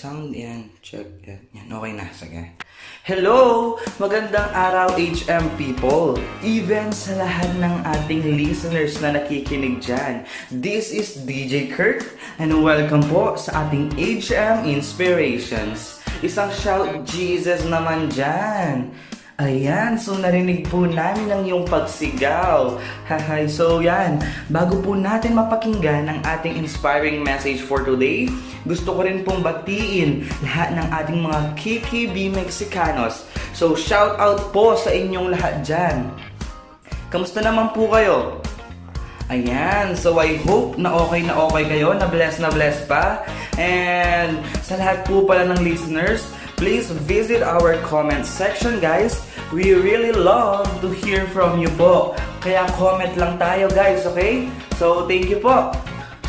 Sound, yan. Check, yan. Yan, okay na. Sige. Hello! Magandang araw, HM people! Even sa lahat ng ating listeners na nakikinig dyan. This is DJ Kirk and welcome po sa ating HM Inspirations. Isang shout Jesus naman dyan. Ayan, so narinig po namin ang iyong pagsigaw. Hahay, so yan, bago po natin mapakinggan ang ating inspiring message for today, gusto ko rin pong batiin lahat ng ating mga KKB Mexicanos. So shout out po sa inyong lahat dyan. Kamusta naman po kayo? Ayan, so I hope na okay na okay kayo, na bless na bless pa. And sa lahat po pala ng listeners, please visit our comment section guys. We really love to hear from you po. Kaya comment lang tayo guys, okay? So thank you po.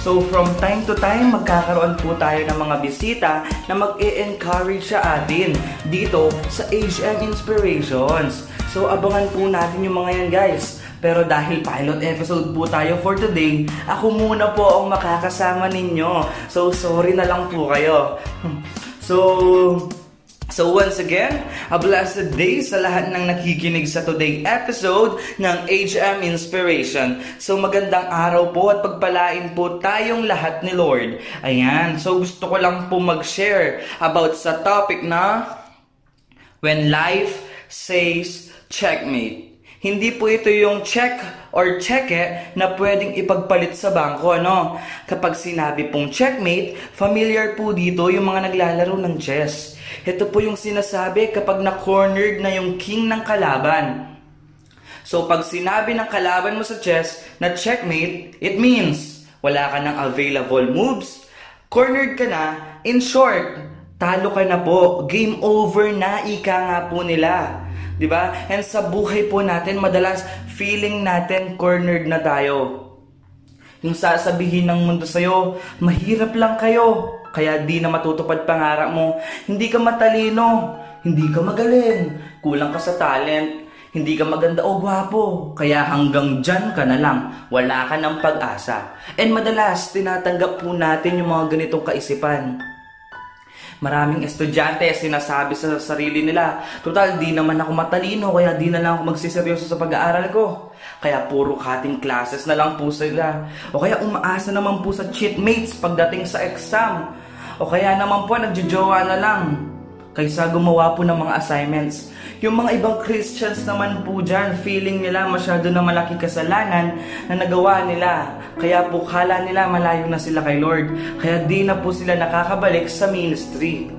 So from time to time, magkakaroon po tayo ng mga bisita na mag-e-encourage sa atin dito sa HM Inspirations. So abangan po natin yung mga yan guys. Pero dahil pilot episode po tayo for today, ako muna po ang makakasama ninyo. So sorry na lang po kayo. So, So once again, a blessed day sa lahat ng nakikinig sa today episode ng HM Inspiration. So magandang araw po at pagpalain po tayong lahat ni Lord. Ayan, so gusto ko lang po mag-share about sa topic na When Life Says Checkmate. Hindi po ito yung check or cheque na pwedeng ipagpalit sa bangko, no? Kapag sinabi pong checkmate, familiar po dito yung mga naglalaro ng chess. Ito po yung sinasabi kapag na-cornered na yung king ng kalaban. So pag sinabi ng kalaban mo sa chess na checkmate, it means wala ka ng available moves, cornered ka na, in short, talo ka na po, game over na, ika nga po nila. 'Di ba? And sa buhay po natin, madalas feeling natin cornered na tayo. Yung sasabihin ng mundo sa'yo, mahirap lang kayo, kaya di na matutupad pangarap mo. Hindi ka matalino, hindi ka magaling, kulang ka sa talent, hindi ka maganda o gwapo, kaya hanggang dyan ka na lang, wala ka ng pag-asa. And madalas, tinatanggap po natin yung mga ganitong kaisipan. Maraming estudyante sinasabi sa sarili nila, total di naman ako matalino kaya di na lang ako magsiseryoso sa pag-aaral ko. Kaya puro cutting classes na lang po sila. O kaya umaasa naman po sa cheatmates pagdating sa exam. O kaya naman po nagjojowa na lang kaysa gumawa po ng mga assignments. Yung mga ibang Christians naman po dyan, feeling nila masyado na malaki kasalanan na nagawa nila. Kaya po kala nila malayo na sila kay Lord. Kaya di na po sila nakakabalik sa ministry.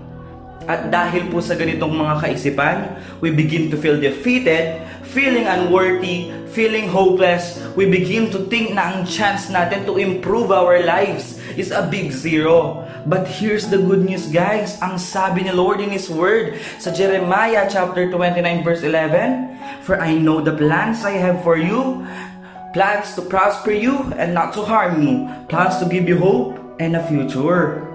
At dahil po sa ganitong mga kaisipan, we begin to feel defeated, feeling unworthy, feeling hopeless. We begin to think na ang chance natin to improve our lives is a big zero. But here's the good news guys. Ang sabi ni Lord in His Word sa Jeremiah chapter 29 verse 11, For I know the plans I have for you, plans to prosper you and not to harm you, plans to give you hope and a future.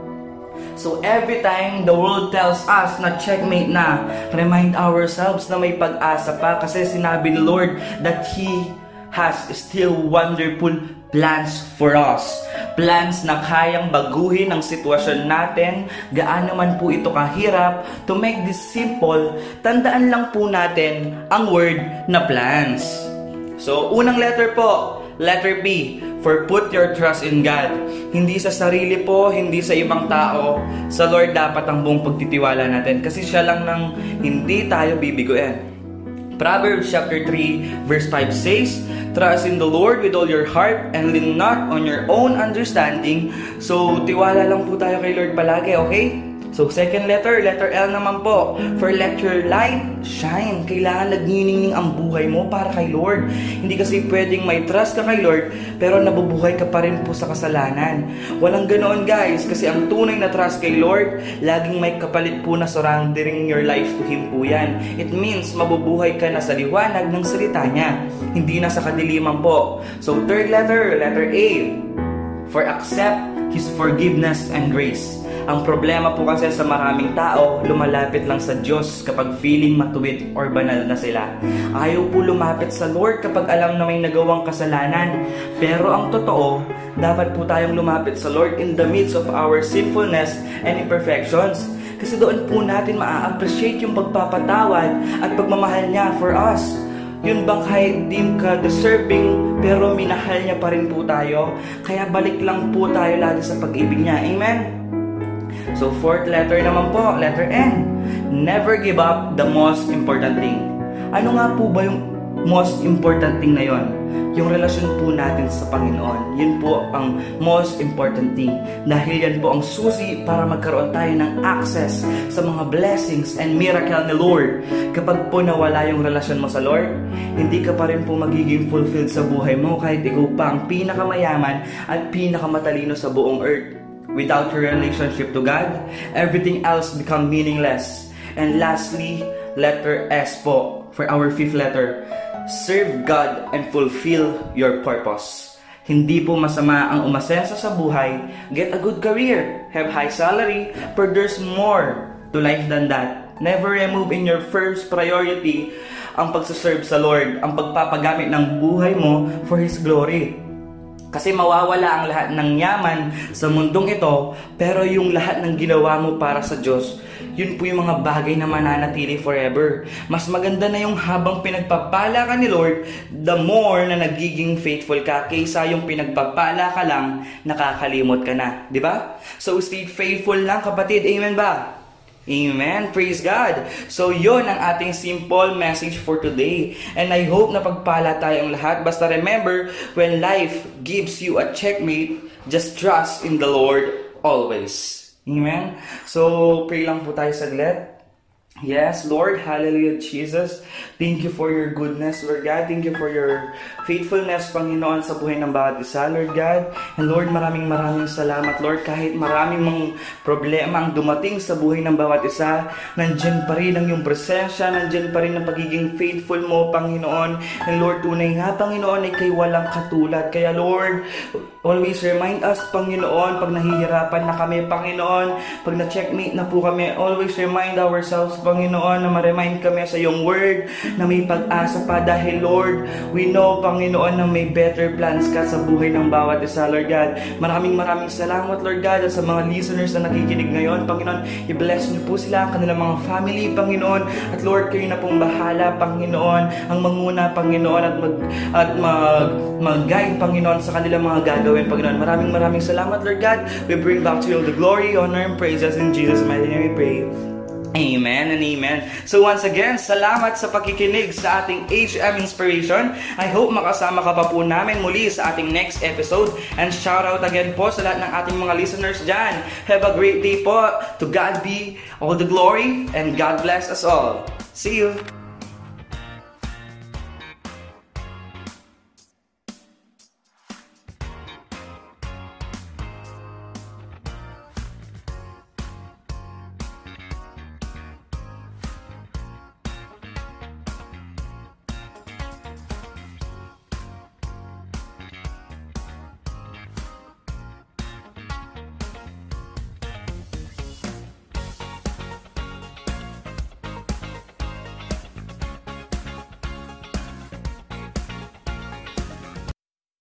So every time the world tells us na checkmate na, remind ourselves na may pag-asa pa kasi sinabi ni Lord that He has still wonderful plans for us. Plans na kayang baguhin ang sitwasyon natin, gaano man po ito kahirap. To make this simple, tandaan lang po natin ang word na plans. So, unang letter po, letter B, for put your trust in God. Hindi sa sarili po, hindi sa ibang tao. Sa Lord dapat ang buong pagtitiwala natin kasi siya lang nang hindi tayo bibiguin. Proverbs chapter 3 verse 5 says, Trust in the Lord with all your heart and lean not on your own understanding. So, tiwala lang po tayo kay Lord palagi, okay? So, second letter, letter L naman po. For let your light shine. Kailangan nagniningning ang buhay mo para kay Lord. Hindi kasi pwedeng may trust ka kay Lord, pero nabubuhay ka pa rin po sa kasalanan. Walang ganoon guys, kasi ang tunay na trust kay Lord, laging may kapalit po na surrendering your life to Him po yan. It means mabubuhay ka na sa liwanag ng salita niya, hindi na sa kadiliman po. So, third letter, letter A. For accept His forgiveness and grace Ang problema po kasi sa maraming tao, lumalapit lang sa Diyos kapag feeling matuwid or banal na sila. Ayaw po lumapit sa Lord kapag alam na may nagawang kasalanan. Pero ang totoo, dapat po tayong lumapit sa Lord in the midst of our sinfulness and imperfections. Kasi doon po natin maa-appreciate yung pagpapatawad at pagmamahal niya for us. Yun bang kahit di ka deserving pero minahal niya pa rin po tayo. Kaya balik lang po tayo lagi sa pag-ibig niya. Amen? So fourth letter naman po, letter N. Never give up the most important thing. Ano nga po ba yung most important thing na yon? Yung relasyon po natin sa Panginoon. Yun po ang most important thing. Dahil yan po ang susi para magkaroon tayo ng access sa mga blessings and miracle ni Lord. Kapag po nawala yung relasyon mo sa Lord, hindi ka pa rin po magiging fulfilled sa buhay mo kahit ikaw pa ang pinakamayaman at pinakamatalino sa buong earth. Without your relationship to God, everything else become meaningless. And lastly, letter S po for our fifth letter. Serve God and fulfill your purpose. Hindi po masama ang umasenso sa buhay, get a good career, have high salary, but there's more to life than that. Never remove in your first priority ang pagsaserve sa Lord, ang pagpapagamit ng buhay mo for His glory. Kasi mawawala ang lahat ng yaman sa mundong ito, pero yung lahat ng ginawa mo para sa Diyos, yun po yung mga bagay na mananatili forever. Mas maganda na yung habang pinagpapala ka ni Lord, the more na nagiging faithful ka kaysa yung pinagpapala ka lang, nakakalimot ka na. Ba? So stay faithful lang kapatid. Amen ba? Amen. Praise God. So, yon ang ating simple message for today. And I hope na pagpala tayong lahat. Basta remember, when life gives you a checkmate, just trust in the Lord always. Amen. So, pray lang po tayo saglit. Yes, Lord, hallelujah, Jesus. Thank you for your goodness, Lord God. Thank you for your faithfulness, Panginoon, sa buhay ng bawat isa, Lord God. And Lord, maraming maraming salamat, Lord. Kahit maraming mga problema ang dumating sa buhay ng bawat isa, nandyan pa rin ang iyong presensya, nandyan pa rin ang pagiging faithful mo, Panginoon. And Lord, tunay nga, Panginoon, ay kay walang katulad. Kaya, Lord, always remind us, Panginoon, pag nahihirapan na kami, Panginoon, pag na-checkmate na po kami, always remind ourselves, Panginoon, na ma-remind kami sa iyong word na may pag-asa pa dahil, Lord, we know, Panginoon, na may better plans ka sa buhay ng bawat isa, Lord God. Maraming maraming salamat, Lord God, at sa mga listeners na nakikinig ngayon, Panginoon, i-bless niyo po sila, ang kanilang mga family, Panginoon, at Lord, kayo na pong bahala, Panginoon, ang manguna, Panginoon, at mag, at mag, mag-guide, Panginoon, sa kanilang mga gagawin, Panginoon. Maraming maraming salamat, Lord God. We bring back to you the glory, honor, and praises in Jesus' mighty name we pray. Amen and amen. So once again, salamat sa pakikinig sa ating HM Inspiration. I hope makasama ka pa po namin muli sa ating next episode. And shout out again po sa lahat ng ating mga listeners dyan. Have a great day po. To God be all the glory and God bless us all. See you!